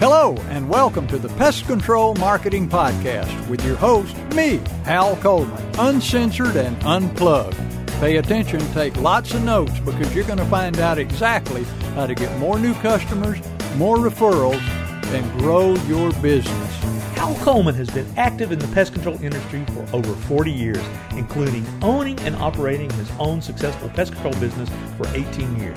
Hello, and welcome to the Pest Control Marketing Podcast with your host, me, Hal Coleman, uncensored and unplugged. Pay attention, take lots of notes because you're going to find out exactly how to get more new customers, more referrals, and grow your business. Hal Coleman has been active in the pest control industry for over 40 years, including owning and operating his own successful pest control business for 18 years.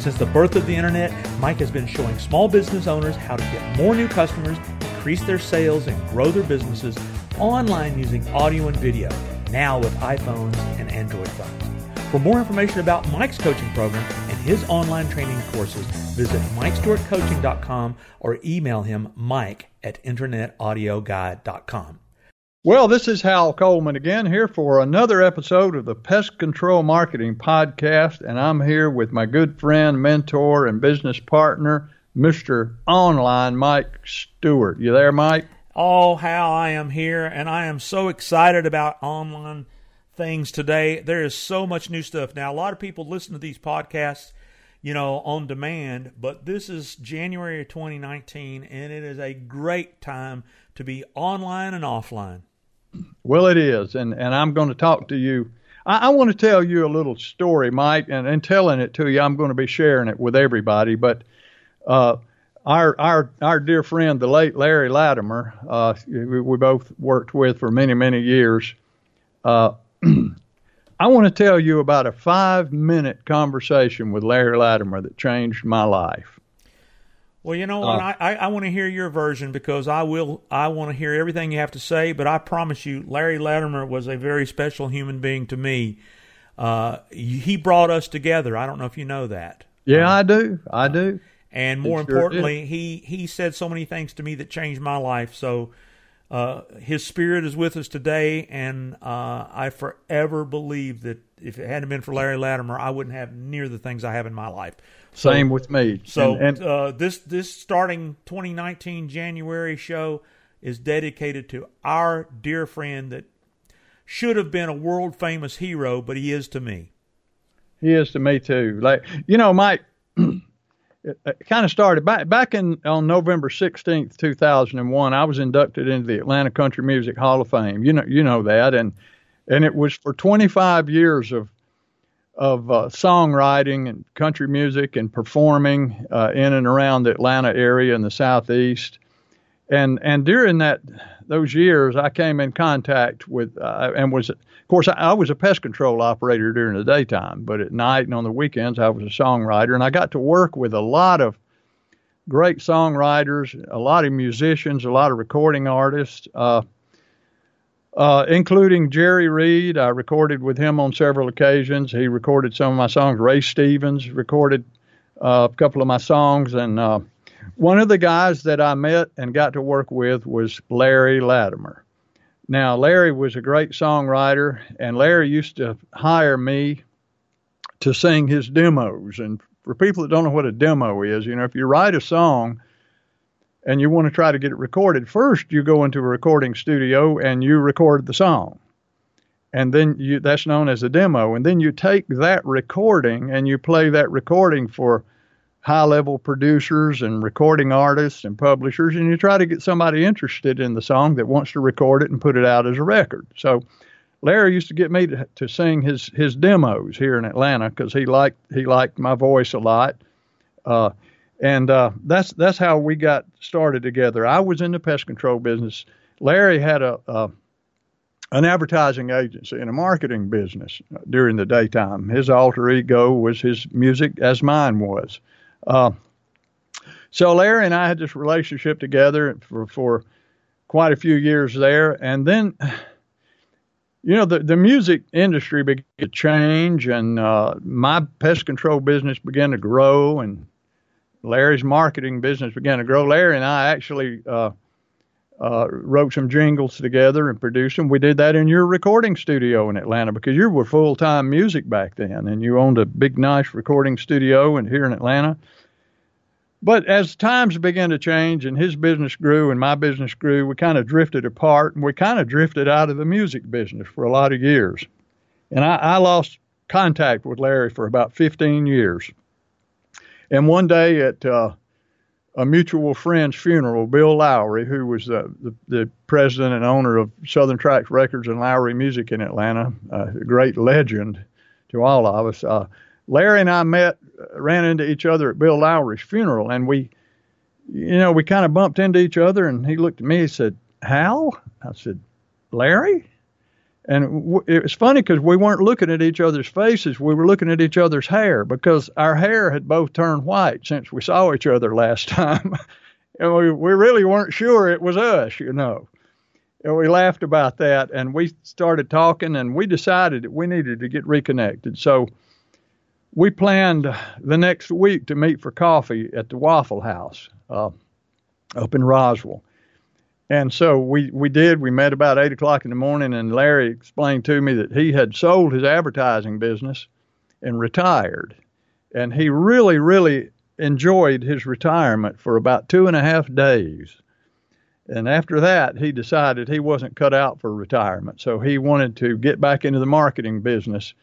Since the birth of the Internet, Mike has been showing small business owners how to get more new customers, increase their sales, and grow their businesses online using audio and video, now with iPhones and Android phones. For more information about Mike's coaching program and his online training courses, visit MikeStewartCoaching.com or email him mike at InternetAudioGuy.com. Well, this is Hal Coleman again here for another episode of the Pest Control Marketing Podcast, and I'm here with my good friend, mentor, and business partner, Mr. Online Mike Stewart. You there, Mike? Oh, Hal, I am here, and I am so excited about online things today. There is so much new stuff. Now, a lot of people listen to these podcasts, you know, on demand, but this is January of 2019, and it is a great time to be online and offline. Well, it is, and and I'm going to talk to you. I, I want to tell you a little story, Mike, and in telling it to you, I'm going to be sharing it with everybody. But uh, our our our dear friend, the late Larry Latimer, uh, we, we both worked with for many many years. Uh, I want to tell you about a five minute conversation with Larry Latimer that changed my life. Well, you know what? Uh, I, I want to hear your version because I will. I want to hear everything you have to say. But I promise you, Larry Latimer was a very special human being to me. Uh, he brought us together. I don't know if you know that. Yeah, uh, I do. I do. And more sure importantly, he he said so many things to me that changed my life. So uh, his spirit is with us today, and uh, I forever believe that if it hadn't been for Larry Latimer, I wouldn't have near the things I have in my life. Same with me. So and, and uh, this this starting 2019 January show is dedicated to our dear friend that should have been a world famous hero, but he is to me. He is to me too. Like you know, Mike. it, it kind of started back back in on November 16th, 2001. I was inducted into the Atlanta Country Music Hall of Fame. You know, you know that, and and it was for 25 years of of uh, songwriting and country music and performing uh, in and around the Atlanta area in the southeast. And and during that those years, I came in contact with uh, and was, of course, I, I, was a pest control operator during the daytime, but at night and on the weekends, I was a songwriter, and I got to work with a lot of great songwriters, a lot of musicians, a lot of recording artists. Uh, including Jerry Reed. I recorded with him on several occasions. He recorded some of my songs. Ray Stevens recorded uh, a couple of my songs. And uh, one of the guys that I met and got to work with was Larry Latimer. Now, Larry was a great songwriter, and Larry used to hire me to sing his demos. And for people that don't know what a demo is, you know, if you write a song, and you want to try to get it recorded, first you go into a recording studio and you record the song. And then you that's known as a demo. And then you take that recording and you play that recording for high level producers and recording artists and publishers and you try to get somebody interested in the song that wants to record it and put it out as a record. So Larry used to get me to, to sing his his demos here in Atlanta because he liked he liked my voice a lot. Uh, and uh, that's that's how we got started together. I was in the pest control business. Larry had a, a an advertising agency and a marketing business during the daytime. His alter ego was his music, as mine was. Uh, so Larry and I had this relationship together for, for quite a few years there, and then you know, the, the music industry began to change, and uh, my pest control business began to grow, and Larry's marketing business began to grow. Larry and I actually uh, uh, wrote some jingles together and produced them. We did that in your recording studio in Atlanta because you were full time music back then, and you owned a big, nice recording studio in, here in Atlanta. But as times began to change and his business grew and my business grew, we kind of drifted apart and we kind of drifted out of the music business for a lot of years. And I, I lost contact with Larry for about 15 years. And one day at uh, a mutual friend's funeral, Bill Lowery, who was uh, the, the president and owner of Southern Tracks Records and Lowery Music in Atlanta, a great legend to all of us. Uh, Larry and I met, ran into each other at Bill Lowery's funeral, and we, you know, we kind of bumped into each other, and he looked at me and said, Hal? I said, Larry? And w- it was funny because we weren't looking at each other's faces. We were looking at each other's hair because our hair had both turned white since we saw each other last time. and we, we really weren't sure it was us, you know. And we laughed about that and we started talking and we decided that we needed to get reconnected. So we planned the next week to meet for coffee at the Waffle House uh, up in Roswell. And so we, we did. We met about eight o'clock in the morning, and Larry explained to me that he had sold his advertising business and retired. And he really, really enjoyed his retirement for about two and a half days. And after that, he decided he wasn't cut out for retirement. So he wanted to get back into the marketing business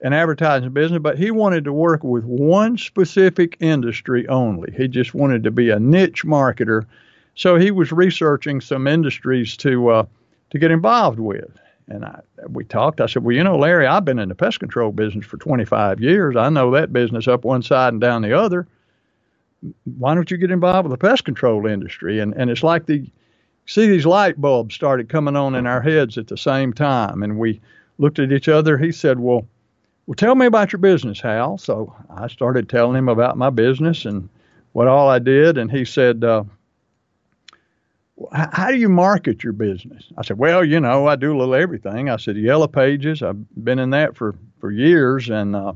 and advertising business, but he wanted to work with one specific industry only. He just wanted to be a niche marketer so he was researching some industries to uh, to get involved with. And I, we talked. I said, well, you know, Larry, I've been in the pest control business for 25 years. I know that business up one side and down the other. Why don't you get involved with the pest control industry? And and it's like the see these light bulbs started coming on in our heads at the same time, and we looked at each other. He said, well. Well, tell me about your business, Hal. So I started telling him about my business and what all I did, and he said, uh, how do you market your business? I said, well, you know, I do a little everything. I said, Yellow Pages. I've been in that for for years, and uh,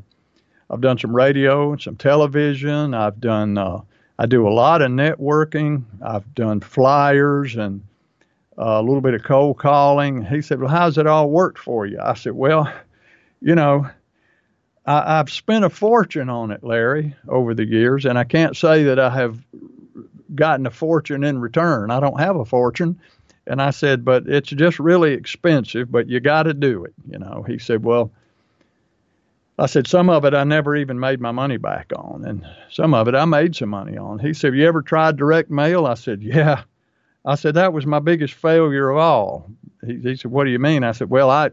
I've done some radio and some television. I've done. Uh, I do a lot of networking. I've done flyers and uh, a little bit of cold calling. He said, well, how's it all worked for you? I said, well, you know. I, I've spent a fortune on it, Larry, over the years, and I can't say that I have gotten a fortune in return. I don't have a fortune. And I said, but it's just really expensive, but you got to do it. You know, he said, well, I said, some of it I never even made my money back on. And some of it I made some money on. He said, Have you ever tried direct mail? I said, yeah. I said, that was my biggest failure of all. He, he said, what do you mean? I said, well, I,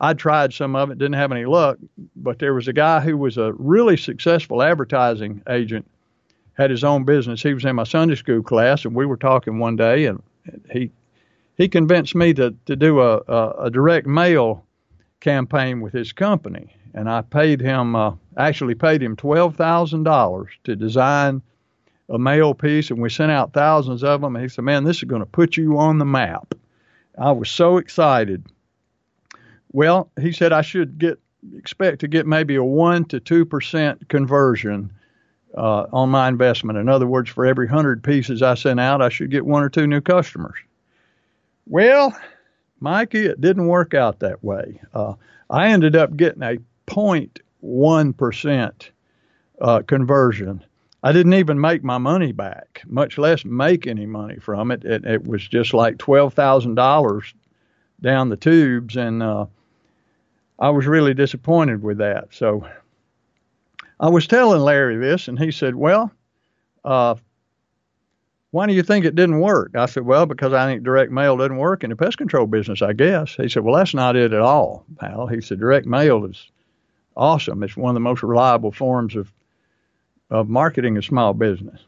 I tried some of it, didn't have any luck, but there was a guy who was a really successful advertising agent had his own business. He was in my Sunday school class, and we were talking one day, and he he convinced me to to do a a, a direct mail campaign with his company, and I paid him uh, actually paid him twelve thousand dollars to design a mail piece, and we sent out thousands of them. And he said, "Man, this is going to put you on the map." I was so excited. Well, he said I should get expect to get maybe a one to two percent conversion uh, on my investment. In other words, for every hundred pieces I sent out, I should get one or two new customers. Well, Mikey, it didn't work out that way. Uh, I ended up getting a 0.1 percent uh, conversion. I didn't even make my money back, much less make any money from it. It, it was just like twelve thousand dollars down the tubes, and uh, I was really disappointed with that. So I was telling Larry this, and he said, Well, uh, why do you think it didn't work? I said, Well, because I think direct mail doesn't work in the pest control business, I guess. He said, Well, that's not it at all, pal. He said, Direct mail is awesome. It's one of the most reliable forms of, of marketing a small business.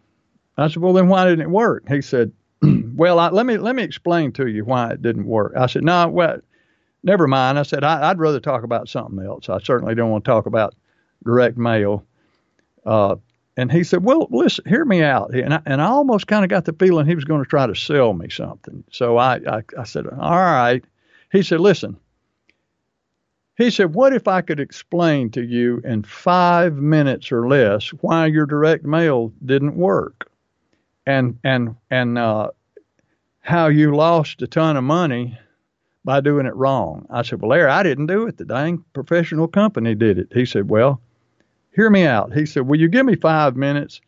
I said, Well, then why didn't it work? He said, Well, I, let me let me explain to you why it didn't work. I said, No, well, never mind. I said, I, would rather talk about something else. I certainly don't want to talk about direct mail. Uh, and he said, "Well, listen, hear me out." And I, and I almost kind of got the feeling he was going to try to sell me something. So I, I, I said, "All right." He said, "Listen, He said, What if I could explain to you in five minutes or less why your direct mail didn't work and, and, and, uh, how you lost a ton of money by doing it wrong? I said, Well, Larry, I didn't do it. The dang professional company did it. He said, Well, hear me out. He said, Will you give me five minutes?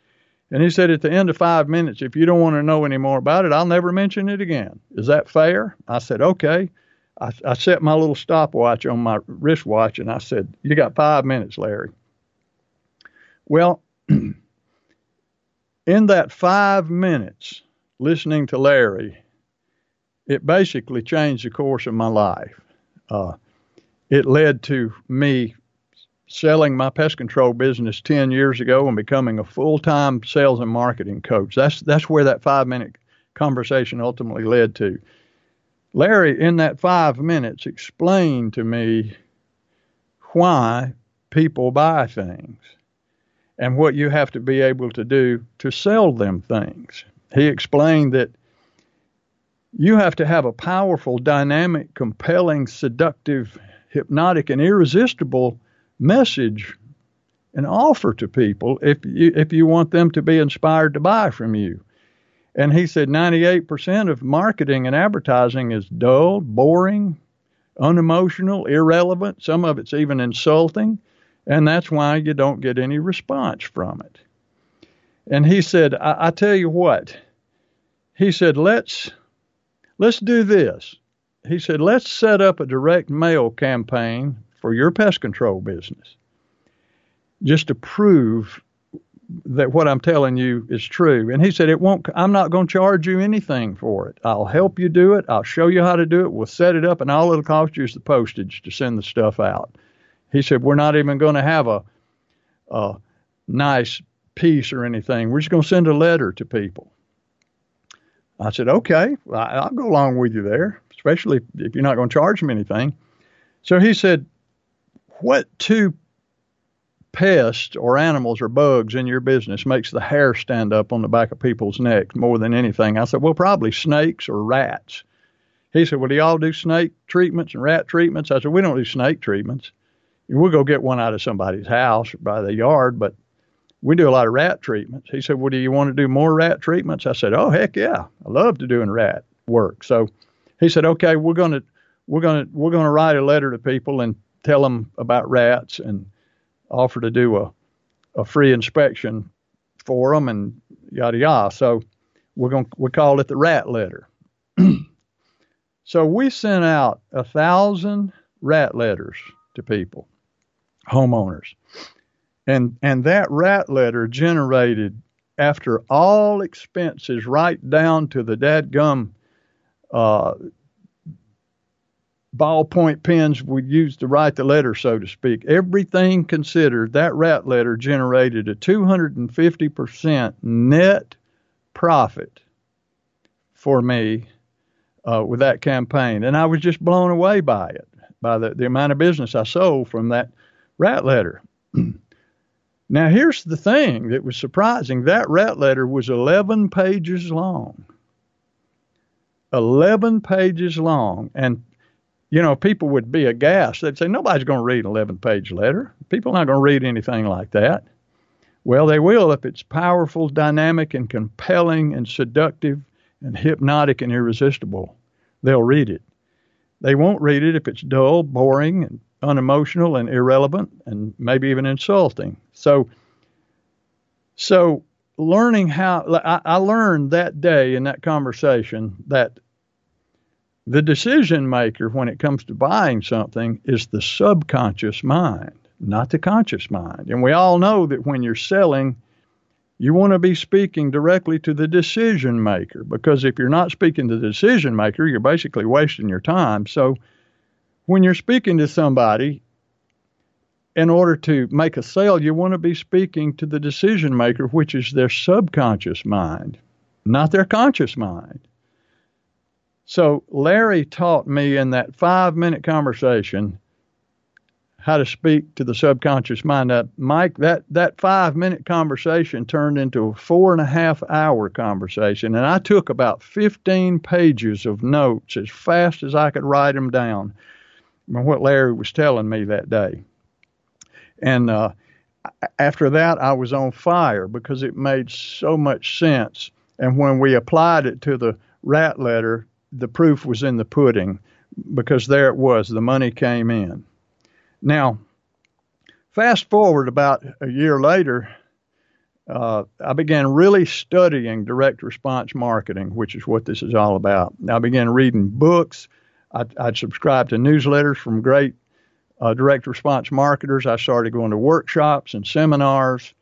And he said, At the end of five minutes, if you don't want to know any more about it, I'll never mention it again. Is that fair? I said, Okay. I, I set my little stopwatch on my wristwatch and I said, You got five minutes, Larry. Well, in that five minutes listening to Larry, it basically changed the course of my life. Uh, it led to me selling my pest control business 10 years ago and becoming a full-time sales and marketing coach. That's that's where that 5-minute conversation ultimately led to. Larry in that 5 minutes explained to me why people buy things and what you have to be able to do to sell them things. He explained that you have to have a powerful, dynamic, compelling, seductive, hypnotic, and irresistible message and offer to people if you if you want them to be inspired to buy from you. And he said 98% of marketing and advertising is dull, boring, unemotional, irrelevant. Some of it's even insulting, and that's why you don't get any response from it. And he said, I, I tell you what. He said, let's let's do this. He said, let's set up a direct mail campaign for your pest control business just to prove that what I'm telling you is true. And he said, It won't, I'm not going to charge you anything for it. I'll help you do it. I'll show you how to do it. We'll set it up, and all it'll cost you is the postage to send the stuff out. He said, We're not even going to have a, a nice piece or anything. We're just going to send a letter to people. I said, Okay, I'll go along with you there, especially if you're not going to charge them anything. So he said, What two pests or animals or bugs in your business makes the hair stand up on the back of people's necks more than anything? I said, well, probably snakes or rats. He said, well, do y'all do snake treatments and rat treatments? I said, we don't do snake treatments. We'll go get one out of somebody's house or by the yard, but we do a lot of rat treatments. He said, well, do you want to do more rat treatments? I said, oh, heck yeah. I love to doing rat work. So he said, okay, we're going to, we're going to, we're going to write a letter to people and tell them about rats and offer to do a, a free inspection for them and yada yada. So we're going we call it the rat letter. so we sent out a thousand rat letters to people, homeowners, and and that rat letter generated after all expenses, right down to the dadgum uh, ballpoint pens we used to write the letter, so to speak. Everything considered, that rat letter generated a 250% net profit for me uh, with that campaign. And I was just blown away by it, by the, the amount of business I sold from that rat letter. now, here's the thing that was surprising that rat letter was 11 pages long. 11 pages long. And you know, people would be aghast. They'd say, nobody's going to read an 11 page letter. People are not going to read anything like that. Well, they will if it's powerful, dynamic, and compelling, and seductive, and hypnotic, and irresistible. They'll read it. They won't read it if it's dull, boring, and unemotional, and irrelevant, and maybe even insulting. So, so learning how I, I learned that day in that conversation that the decision maker when it comes to buying something is the subconscious mind, not the conscious mind. And we all know that when you're selling, you want to be speaking directly to the decision maker because if you're not speaking to the decision maker, you're basically wasting your time. So when you're speaking to somebody, in order to make a sale, you want to be speaking to the decision maker, which is their subconscious mind, not their conscious mind. So Larry taught me in that five minute conversation how to speak to the subconscious mind. That Mike, that that five minute conversation turned into a four and a half hour conversation, and I took about 15 pages of notes as fast as I could write them down. what Larry was telling me that day. And uh, after that, I was on fire because it made so much sense. And when we applied it to the rat letter, the proof was in the pudding because there it was. The money came in. Now, fast forward about a year later, uh, I began really studying direct response marketing, which is what this is all about. I began reading books. I'd, I'd subscribe to newsletters from great uh, direct response marketers. I started going to workshops and seminars.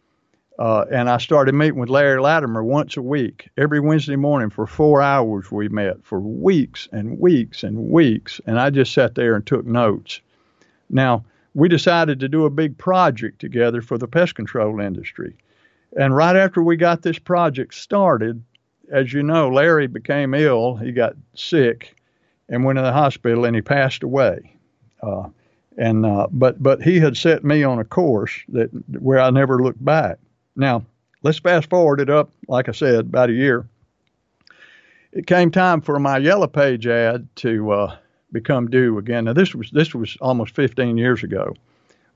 Uh, and I started meeting with Larry Latimer once a week. Every Wednesday morning for four hours, we met for weeks and weeks and weeks. And I just sat there and took notes. Now, we decided to do a big project together for the pest control industry. And right after we got this project started, as you know, Larry became ill. He got sick and went to the hospital and he passed away. Uh, and uh, but but he had set me on a course that where I never looked back. Now let's fast forward it up, like I said, about a year. It came time for my yellow page ad to uh, become due again. Now this was this was almost 15 years ago.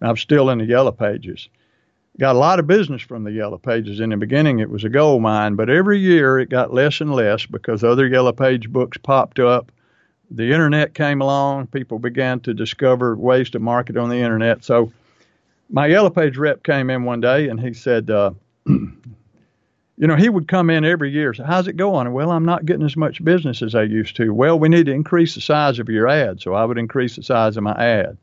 I'm still in the yellow pages. Got a lot of business from the yellow pages. In the beginning, it was a gold mine, but every year it got less and less because other yellow page books popped up the internet came along, people began to discover ways to market on the internet. So my Yellow Page rep came in one day and he said, uh, you know, he would come in every year. So how's it going? Well, I'm not getting as much business as I used to. Well, we need to increase the size of your ad. So I would increase the size of my ad.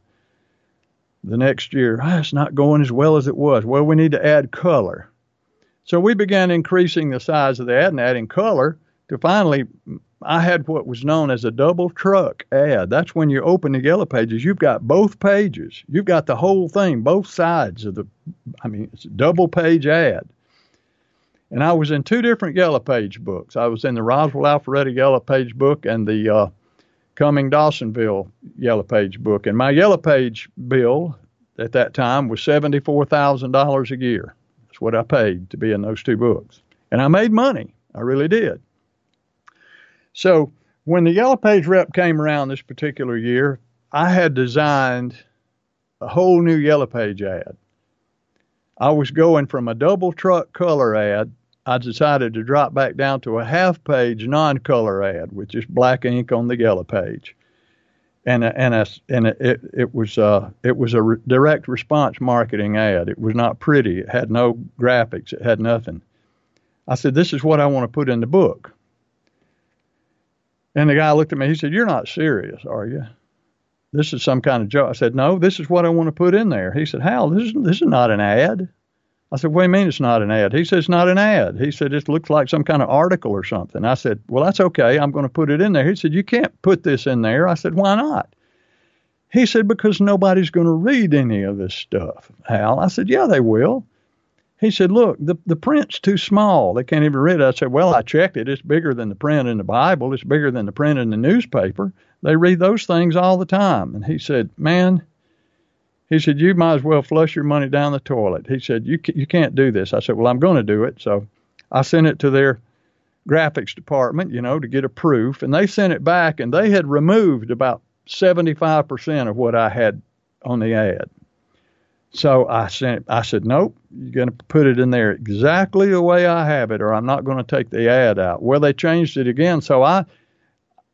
The next year, oh, it's not going as well as it was. Well, we need to add color. So we began increasing the size of the ad and adding color to finally I had what was known as a double truck ad. That's when you open the yellow pages, you've got both pages. You've got the whole thing, both sides of the, I mean, it's a double page ad. And I was in two different yellow page books. I was in the Roswell Alpharetta yellow page book and the uh, Cumming Dawsonville yellow page book. And my yellow page bill at that time was $74,000 a year. That's what I paid to be in those two books. And I made money. I really did. So when the Yellow Page rep came around this particular year, I had designed a whole new Yellow Page ad. I was going from a double truck color ad. I decided to drop back down to a half page non color ad with just black ink on the Yellow Page. And and a, and it it was uh it was a re- direct response marketing ad. It was not pretty. It had no graphics. It had nothing. I said, "This is what I want to put in the book." And the guy looked at me. He said, "You're not serious, are you? This is some kind of joke." I said, "No, this is what I want to put in there." He said, "Hal, this is this is not an ad." I said, "What do you mean it's not an ad?" He said, "It's not an ad." He said, "It looks like some kind of article or something." I said, "Well, that's okay. I'm going to put it in there." He said, "You can't put this in there." I said, "Why not?" He said, "Because nobody's going to read any of this stuff." Hal, I said, "Yeah, they will." He said, Look, the, the print's too small. They can't even read it. I said, Well, I checked it. It's bigger than the print in the Bible. It's bigger than the print in the newspaper. They read those things all the time. And he said, Man, he said, You might as well flush your money down the toilet. He said, You, you can't do this. I said, Well, I'm going to do it. So I sent it to their graphics department, you know, to get a proof. And they sent it back, and they had removed about 75% of what I had on the ad. So I sent, I said, nope, you're going to put it in there exactly the way I have it, or I'm not going to take the ad out. Well, they changed it again, so I,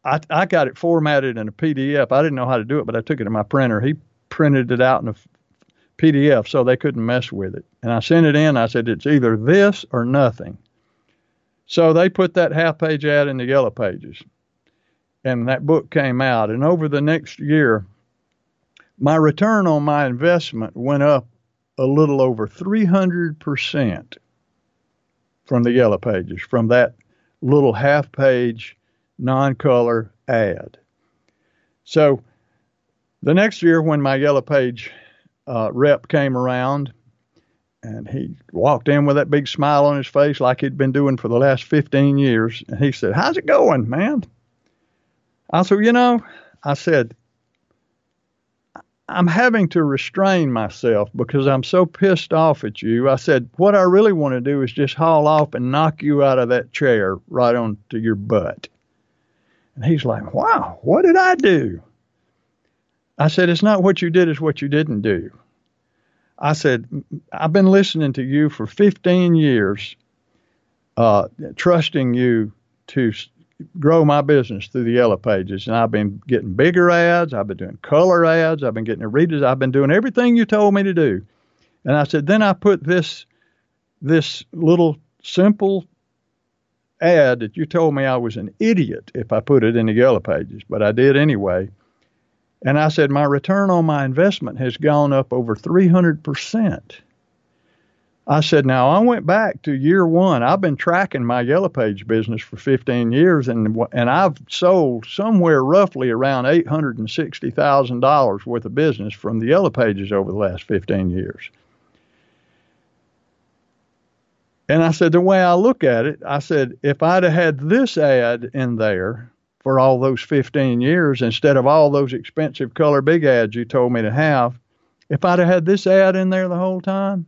I, I got it formatted in a PDF. I didn't know how to do it, but I took it to my printer. He printed it out in a PDF, so they couldn't mess with it. And I sent it in. I said, it's either this or nothing. So they put that half page ad in the yellow pages, and that book came out. And over the next year, my return on my investment went up a little over 300% from the yellow pages, from that little half page non color ad. So the next year, when my yellow page uh, rep came around, and he walked in with that big smile on his face like he'd been doing for the last 15 years. And he said, How's it going, man? I said, You know, I said, I'm having to restrain myself because I'm so pissed off at you. I said, What I really want to do is just haul off and knock you out of that chair right onto your butt. And he's like, Wow, what did I do? I said, It's not what you did, it's what you didn't do. I said, I've been listening to you for 15 years, uh, trusting you to grow my business through the yellow pages. And I've been getting bigger ads. I've been doing color ads. I've been getting readers. I've been doing everything you told me to do. And I said, then I put this, this little simple ad that you told me I was an idiot if I put it in the yellow pages, but I did anyway. And I said, my return on my investment has gone up over 300%. I said, now I went back to year one. I've been tracking my Yellow Page business for 15 years, and and I've sold somewhere roughly around $860,000 worth of business from the Yellow Pages over the last 15 years. And I said, the way I look at it, I said, if I'd have had this ad in there for all those 15 years instead of all those expensive color big ads you told me to have, if I'd have had this ad in there the whole time,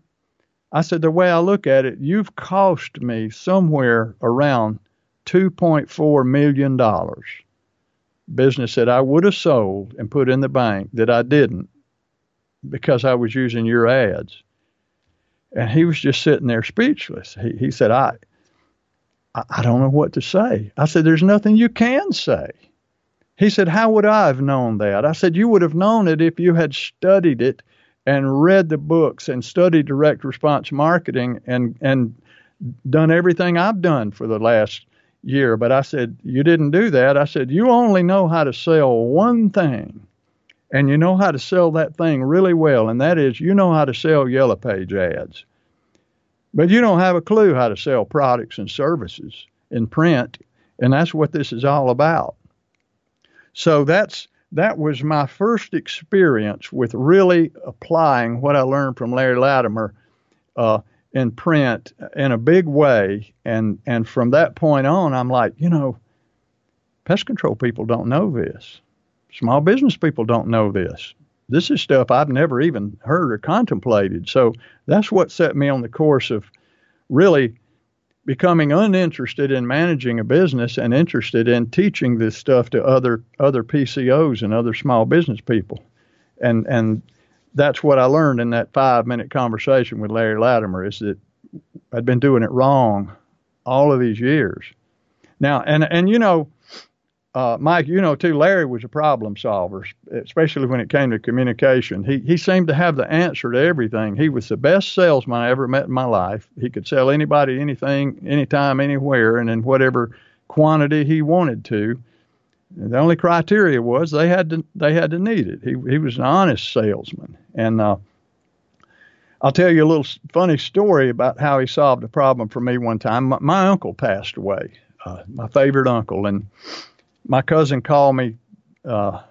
I said, the way I look at it, you've cost me somewhere around $2.4 million. Business that I would have sold and put in the bank that I didn't because I was using your ads. And he was just sitting there speechless. He, he said, I, I don't know what to say. I said, There's nothing you can say. He said, How would I have known that? I said, You would have known it if you had studied it and read the books and studied direct response marketing and, and done everything I've done for the last year. But I said, You didn't do that. I said, You only know how to sell one thing and you know how to sell that thing really well, and that is you know how to sell yellow page ads. But you don't have a clue how to sell products and services in print, and that's what this is all about. So that's that was my first experience with really applying what I learned from Larry Latimer uh, in print in a big way, and and from that point on, I'm like, you know, pest control people don't know this. Small business people don't know this. This is stuff I've never even heard or contemplated. So that's what set me on the course of really becoming uninterested in managing a business and interested in teaching this stuff to other other PCOs and other small business people. And and that's what I learned in that five minute conversation with Larry Latimer is that I'd been doing it wrong all of these years. Now and and you know uh, Mike, you know too, Larry was a problem solver, especially when it came to communication. He he seemed to have the answer to everything. He was the best salesman I ever met in my life. He could sell anybody anything, anytime, anywhere, and in whatever quantity he wanted to. And the only criteria was they had to they had to need it. He he was an honest salesman, and uh, I'll tell you a little funny story about how he solved a problem for me one time. My, my uncle passed away, uh, my favorite uncle, and my cousin called me uh,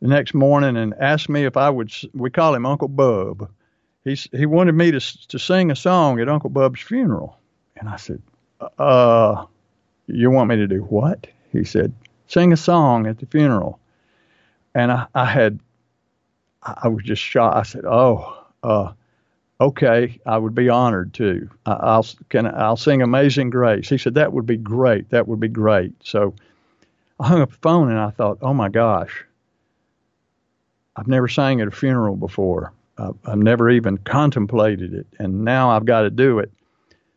the next morning and asked me if I would. We call him Uncle Bub. He he wanted me to to sing a song at Uncle Bub's funeral, and I said, "Uh, you want me to do what?" He said, "Sing a song at the funeral." And I, I had, I was just shocked. I said, "Oh, uh, okay, I would be honored to. I, will can I'll sing Amazing Grace." He said, "That would be great. That would be great." So I hung up the phone and I thought, oh my gosh, I've never sang at a funeral before. I've, I've never even contemplated it, and now I've got to do it.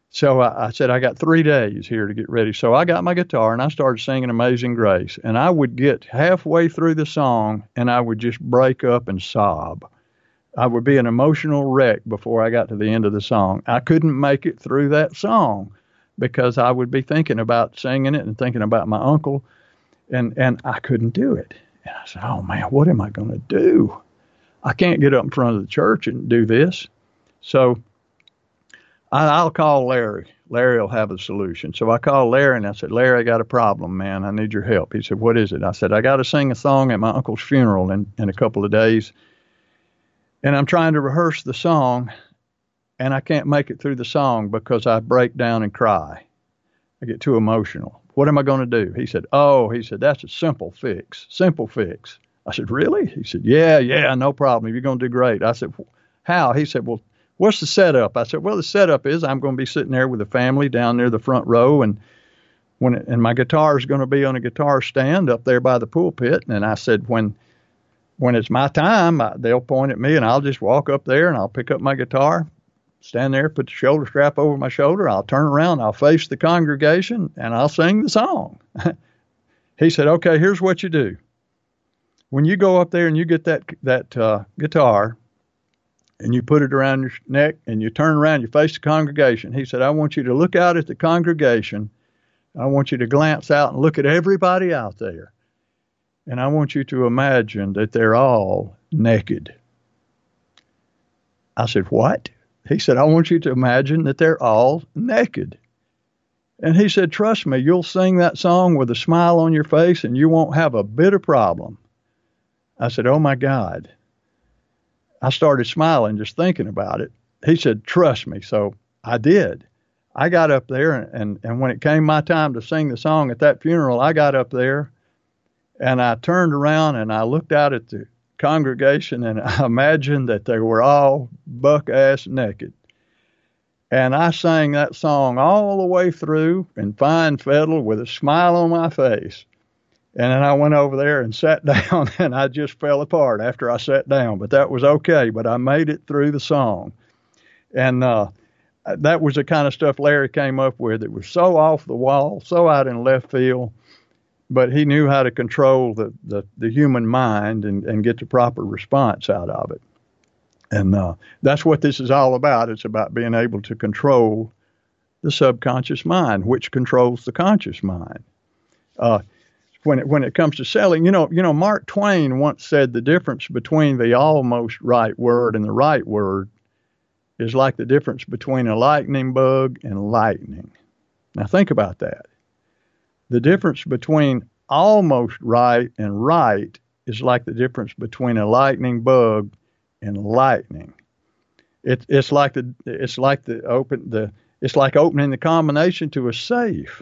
So I, I, said, I got three days here to get ready. So I got my guitar and I started singing Amazing Grace. And I would get halfway through the song and I would just break up and sob. I would be an emotional wreck before I got to the end of the song. I couldn't make it through that song because I would be thinking about singing it and thinking about my uncle and and I couldn't do it. And I said, "Oh man, what am I going to do? I can't get up in front of the church and do this." So I, will call Larry. Larry will have a solution. So I called Larry and I said, Larry, I got a problem, man. I need your help. He said, What is it? I said, I got to sing a song at my uncle's funeral in, in a couple of days. And I'm trying to rehearse the song and I can't make it through the song because I break down and cry. I get too emotional. What am I going to do? He said, Oh, he said, that's a simple fix. Simple fix. I said, Really? He said, Yeah, yeah, no problem. You're going to do great. I said, How? He said, Well, what's the setup? I said, Well, the setup is I'm going to be sitting there with the family down near the front row and when it, and my guitar is going to be on a guitar stand up there by the pulpit. And I said, when when it's my time, I, they'll point at me and I'll just walk up there and I'll pick up my guitar, stand there, put the shoulder strap over my shoulder. I'll turn around, I'll face the congregation, and I'll sing the song. he said, "Okay, here's what you do. When you go up there and you get that that uh, guitar, and you put it around your neck, and you turn around, you face the congregation." He said, "I want you to look out at the congregation. I want you to glance out and look at everybody out there, and I want you to imagine that they're all naked." I said, "What?" He said, I want you to imagine that they're all naked. And he said, Trust me, you'll sing that song with a smile on your face and you won't have a bit of problem. I said, Oh my God. I started smiling just thinking about it. He said, Trust me. So I did. I got up there, and, and, and when it came my time to sing the song at that funeral, I got up there and I turned around and I looked out at the congregation and I imagined that they were all buck ass naked. And I sang that song all the way through in fine fiddle with a smile on my face. And then I went over there and sat down and I just fell apart after I sat down, but that was okay. But I made it through the song. And uh, that was the kind of stuff Larry came up with. It was so off the wall, so out in left field but he knew how to control the, the, the human mind and, and get the proper response out of it. And uh, that's what this is all about. It's about being able to control the subconscious mind, which controls the conscious mind. Uh, when it when it comes to selling, you know, you know, Mark Twain once said the difference between the almost right word and the right word is like the difference between a lightning bug and lightning. Now think about that. The difference between almost right and right is like the difference between a lightning bug and lightning. It, it's like the it's like the open the it's like opening the combination to a safe.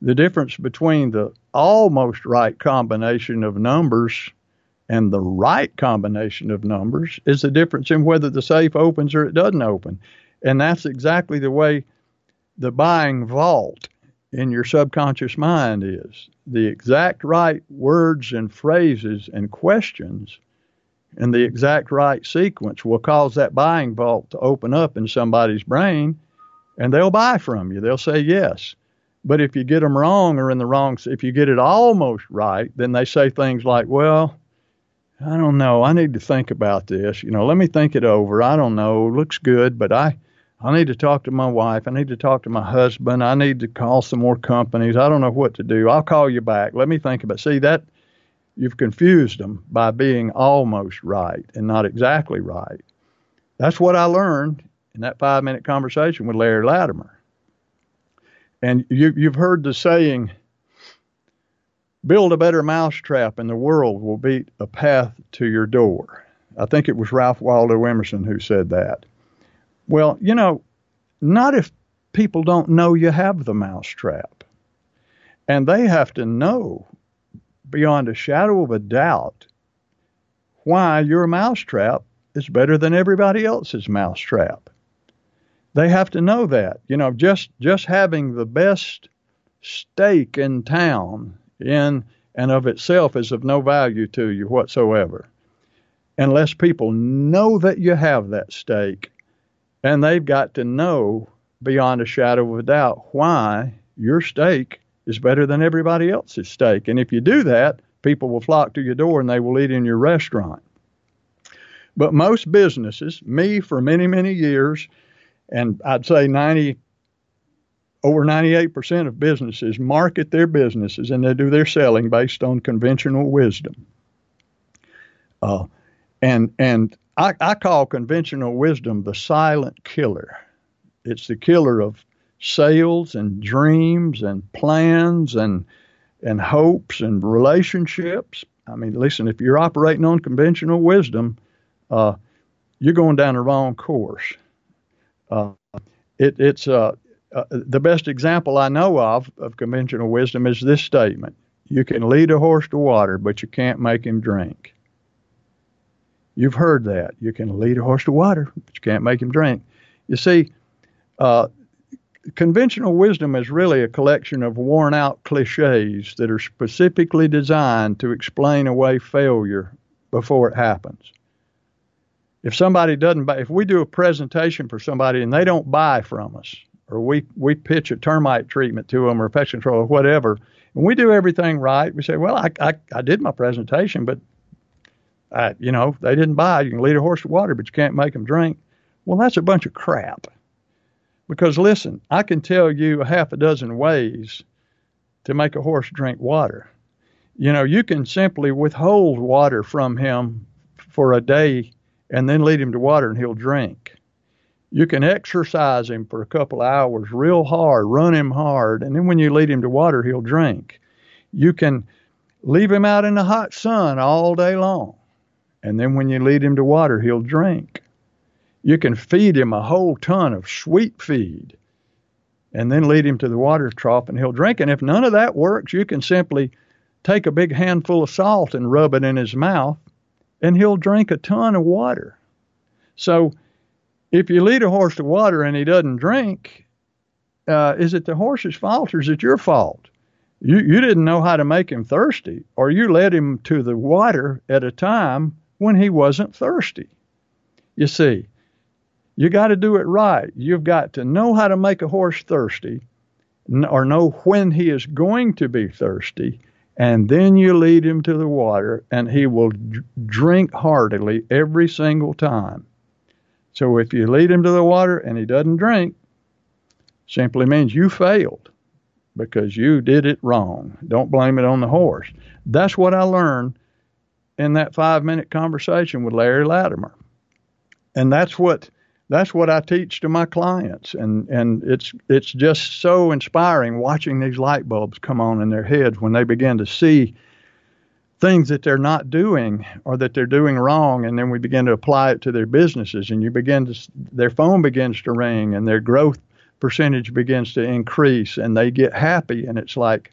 The difference between the almost right combination of numbers and the right combination of numbers is the difference in whether the safe opens or it doesn't open. And that's exactly the way the buying vault in your subconscious mind is. The exact right words and phrases and questions in the exact right sequence will cause that buying vault to open up in somebody's brain and they'll buy from you. They'll say yes. But if you get them wrong or in the wrong, if you get it almost right, then they say things like, well, I don't know. I need to think about this. You know, let me think it over. I don't know. Looks good, but I, I need to talk to my wife. I need to talk to my husband. I need to call some more companies. I don't know what to do. I'll call you back. Let me think about. It. See that you've confused them by being almost right and not exactly right. That's what I learned in that five minute conversation with Larry Latimer. And you, you've heard the saying, build a better mousetrap and the world will beat a path to your door. I think it was Ralph Waldo Emerson who said that. Well, you know, not if people don't know you have the mousetrap. And they have to know beyond a shadow of a doubt why your mousetrap is better than everybody else's mousetrap. They have to know that. You know, just just having the best steak in town in and of itself is of no value to you whatsoever. Unless people know that you have that steak and they've got to know beyond a shadow of a doubt why your steak is better than everybody else's steak. And if you do that, people will flock to your door and they will eat in your restaurant. But most businesses, me for many, many years, and I'd say 90, over 98% of businesses market their businesses and they do their selling based on conventional wisdom. Uh, and and I, I call conventional wisdom the silent killer. It's the killer of sales and dreams and plans and and hopes and relationships. I mean, listen, if you're operating on conventional wisdom, uh, you're going down the wrong course. Uh, it, it's uh, uh, the best example I know of of conventional wisdom is this statement: You can lead a horse to water, but you can't make him drink. You've heard that. You can lead a horse to water, but you can't make him drink. You see, uh, conventional wisdom is really a collection of worn out cliches that are specifically designed to explain away failure before it happens. If somebody doesn't buy, if we do a presentation for somebody and they don't buy from us, or we, we pitch a termite treatment to them or pest control or whatever, and we do everything right, we say, well, I, I, I did my presentation, but I, you know, they didn't buy. You can lead a horse to water, but you can't make them drink. Well, that's a bunch of crap. Because listen, I can tell you a half a dozen ways to make a horse drink water. You know, you can simply withhold water from him for a day and then lead him to water and he'll drink. You can exercise him for a couple of hours real hard, run him hard, and then when you lead him to water, he'll drink. You can leave him out in the hot sun all day long, and then when you lead him to water, he'll drink. You can feed him a whole ton of sweet feed and then lead him to the water trough and he'll drink. And if none of that works, you can simply take a big handful of salt and rub it in his mouth and he'll drink a ton of water. So if you lead a horse to water and he doesn't drink, uh, is it the horse's fault or is it your fault? You, you didn't know how to make him thirsty, or you led him to the water at a time when he wasn't thirsty. You see, you got to do it right. You've got to know how to make a horse thirsty or know when he is going to be thirsty and then you lead him to the water, and he will drink heartily every single time. So if you lead him to the water and he doesn't drink, simply means you failed because you did it wrong. Don't blame it on the horse. That's what I learned in that five minute conversation with Larry Latimer. And that's what that's what I teach to my clients, and and it's it's just so inspiring watching these light bulbs come on in their heads when they begin to see things that they're not doing or that they're doing wrong, and then we begin to apply it to their businesses, and you begin to their phone begins to ring, and their growth percentage begins to increase, and they get happy, and it's like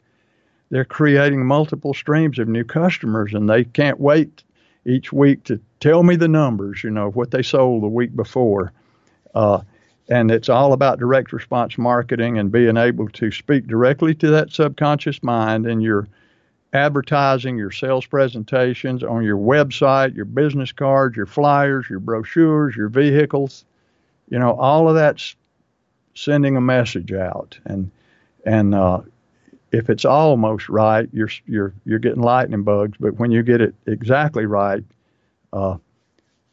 they're creating multiple streams of new customers, and they can't wait each week to tell me the numbers, you know, of what they sold the week before uh, and it's all about direct response marketing and being able to speak directly to that subconscious mind and your advertising, your sales presentations on your website, your business cards, your flyers, your brochures, your vehicles. You know, all of that's sending a message out. And and uh, if it's almost right, you're you're you're getting lightning bugs. But when you get it exactly right, uh,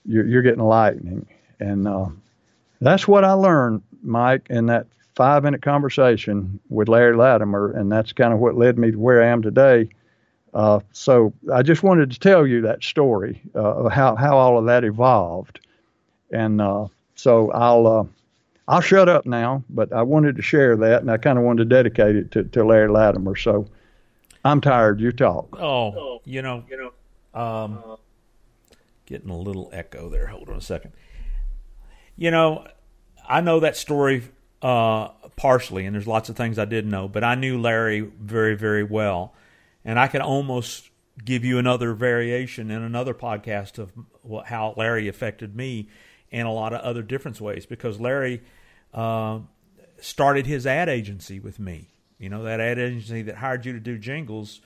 you're, you're getting lightning. And uh, that's what I learned, Mike, in that five minute conversation with Larry Latimer, and that's kind of what led me to where I am today. Uh, so I just wanted to tell you that story uh, of how, how all of that evolved, and uh, so I'll uh, I'll shut up now. But I wanted to share that, and I kind of wanted to dedicate it to, to Larry Latimer. So I'm tired. You talk. Oh, you know, you know, um, getting a little echo there. Hold on a second. You know, I know that story uh, partially, and there's lots of things I didn't know, but I knew Larry very, very well. And I can almost give you another variation in another podcast of how Larry affected me in a lot of other different ways because Larry uh, started his ad agency with me. You know, that ad agency that hired you to do jingles,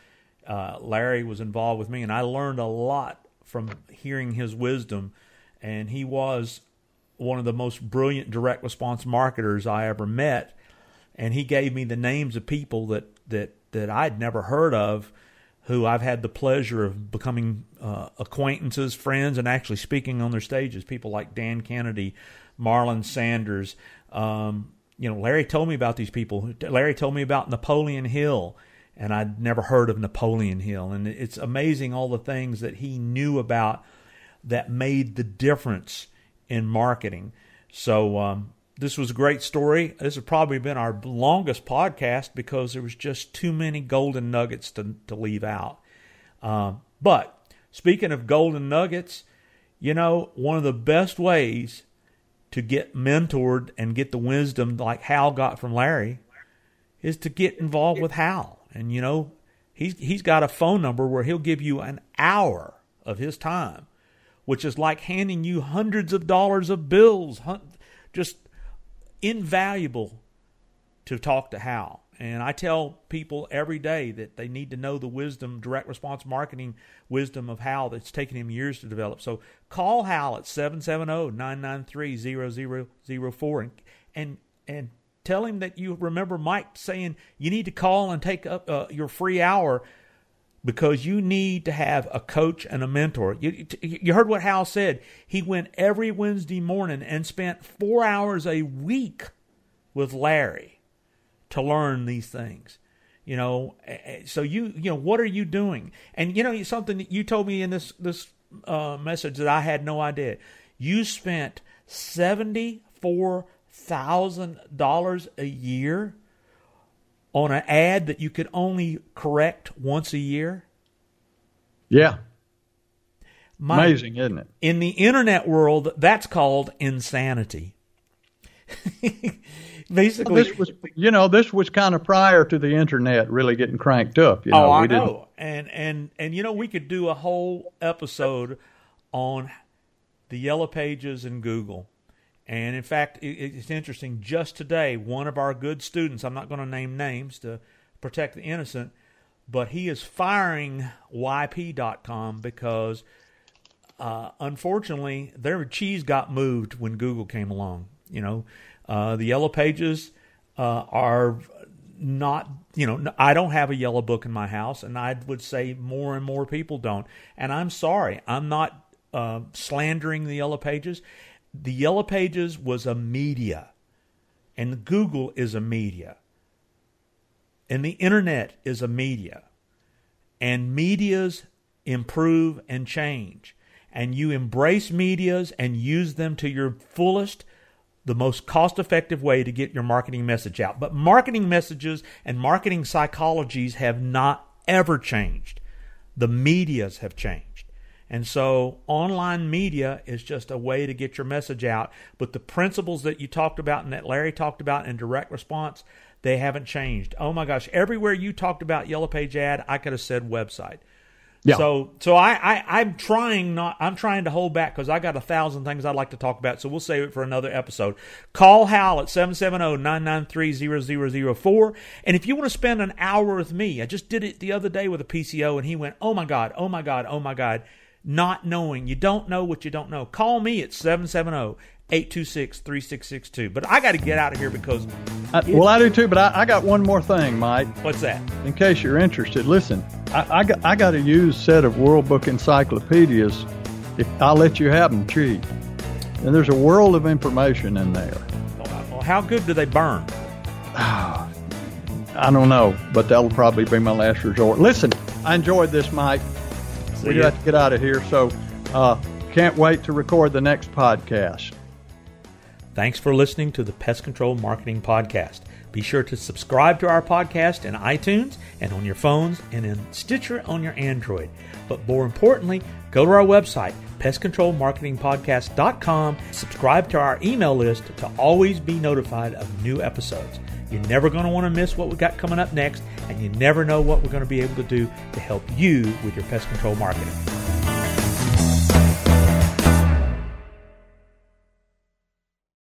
uh, Larry was involved with me, and I learned a lot from hearing his wisdom. And he was one of the most brilliant direct response marketers I ever met, and he gave me the names of people that that that I'd never heard of, who I've had the pleasure of becoming uh, acquaintances, friends, and actually speaking on their stages. People like Dan Kennedy, Marlon Sanders. Um, you know, Larry told me about these people. Larry told me about Napoleon Hill, and I'd never heard of Napoleon Hill. And it's amazing all the things that he knew about that made the difference in marketing. So um, this was a great story. This has probably been our longest podcast because there was just too many golden nuggets to, to leave out. Um, but speaking of golden nuggets, you know, one of the best ways to get mentored and get the wisdom like Hal got from Larry is to get involved with Hal. And you know, he's he's got a phone number where he'll give you an hour of his time which is like handing you hundreds of dollars of bills, just invaluable to talk to Hal. And I tell people every day that they need to know the wisdom, direct response marketing wisdom of Hal that's taken him years to develop. So call Hal at 770-993-0004 and and and tell him that you remember Mike saying you need to call and take up uh, your free hour because you need to have a coach and a mentor. You, you heard what Hal said. He went every Wednesday morning and spent four hours a week with Larry to learn these things. You know, so you you know what are you doing? And you know something that you told me in this this uh, message that I had no idea. You spent seventy four thousand dollars a year on an ad that you could only correct once a year? Yeah. My, Amazing, isn't it? In the internet world, that's called insanity. Basically, well, this was, you know, this was kind of prior to the internet really getting cranked up. You oh, know, oh, I know, and and and you know, we could do a whole episode on the yellow pages and Google and in fact, it's interesting. Just today, one of our good students, I'm not going to name names to protect the innocent, but he is firing YP.com because uh, unfortunately their cheese got moved when Google came along. You know, uh, the yellow pages uh, are not, you know, I don't have a yellow book in my house, and I would say more and more people don't. And I'm sorry, I'm not uh, slandering the yellow pages the Yellow Pages was a media, and Google is a media, and the internet is a media, and medias improve and change, and you embrace medias and use them to your fullest. The most cost effective way to get your marketing message out. But marketing messages and marketing psychologies have not ever changed. The medias have changed. And so online media is just a way to get your message out. But the principles that you talked about and that Larry talked about in direct response, they haven't changed. Oh my gosh, everywhere you talked about Yellow Page ad, I could have said website. Yeah. So so I, I I'm trying not I'm trying to hold back because I got a thousand things I'd like to talk about. So we'll save it for another episode. Call Hal at 770-993-0004. And if you want to spend an hour with me, I just did it the other day with a PCO and he went, Oh my God, oh my God, oh my God not knowing. You don't know what you don't know. Call me at 770 826 3662. But I got to get out of here because. Uh, well, I do too, but I, I, got one more thing, Mike. What's that? In case you're interested, listen, I, I, got, I got a used set of World Book encyclopedias. If I'll let you have them cheap. And there's a world of information in there. Well, how good do they burn? I don't know, but that'll probably be my last resort. Listen, I enjoyed this, Mike we got to get out of here. So uh, can't wait to record the next podcast. Thanks for listening to the Pest Control Marketing Podcast. Be sure to subscribe to our podcast in iTunes and on your phones and in Stitcher on your Android. But more importantly, go to our website, pestcontrolmarketingpodcast.com. Subscribe to our email list to always be notified of new episodes. You're never going to want to miss what we got coming up next, and you never know what we're going to be able to do to help you with your pest control marketing.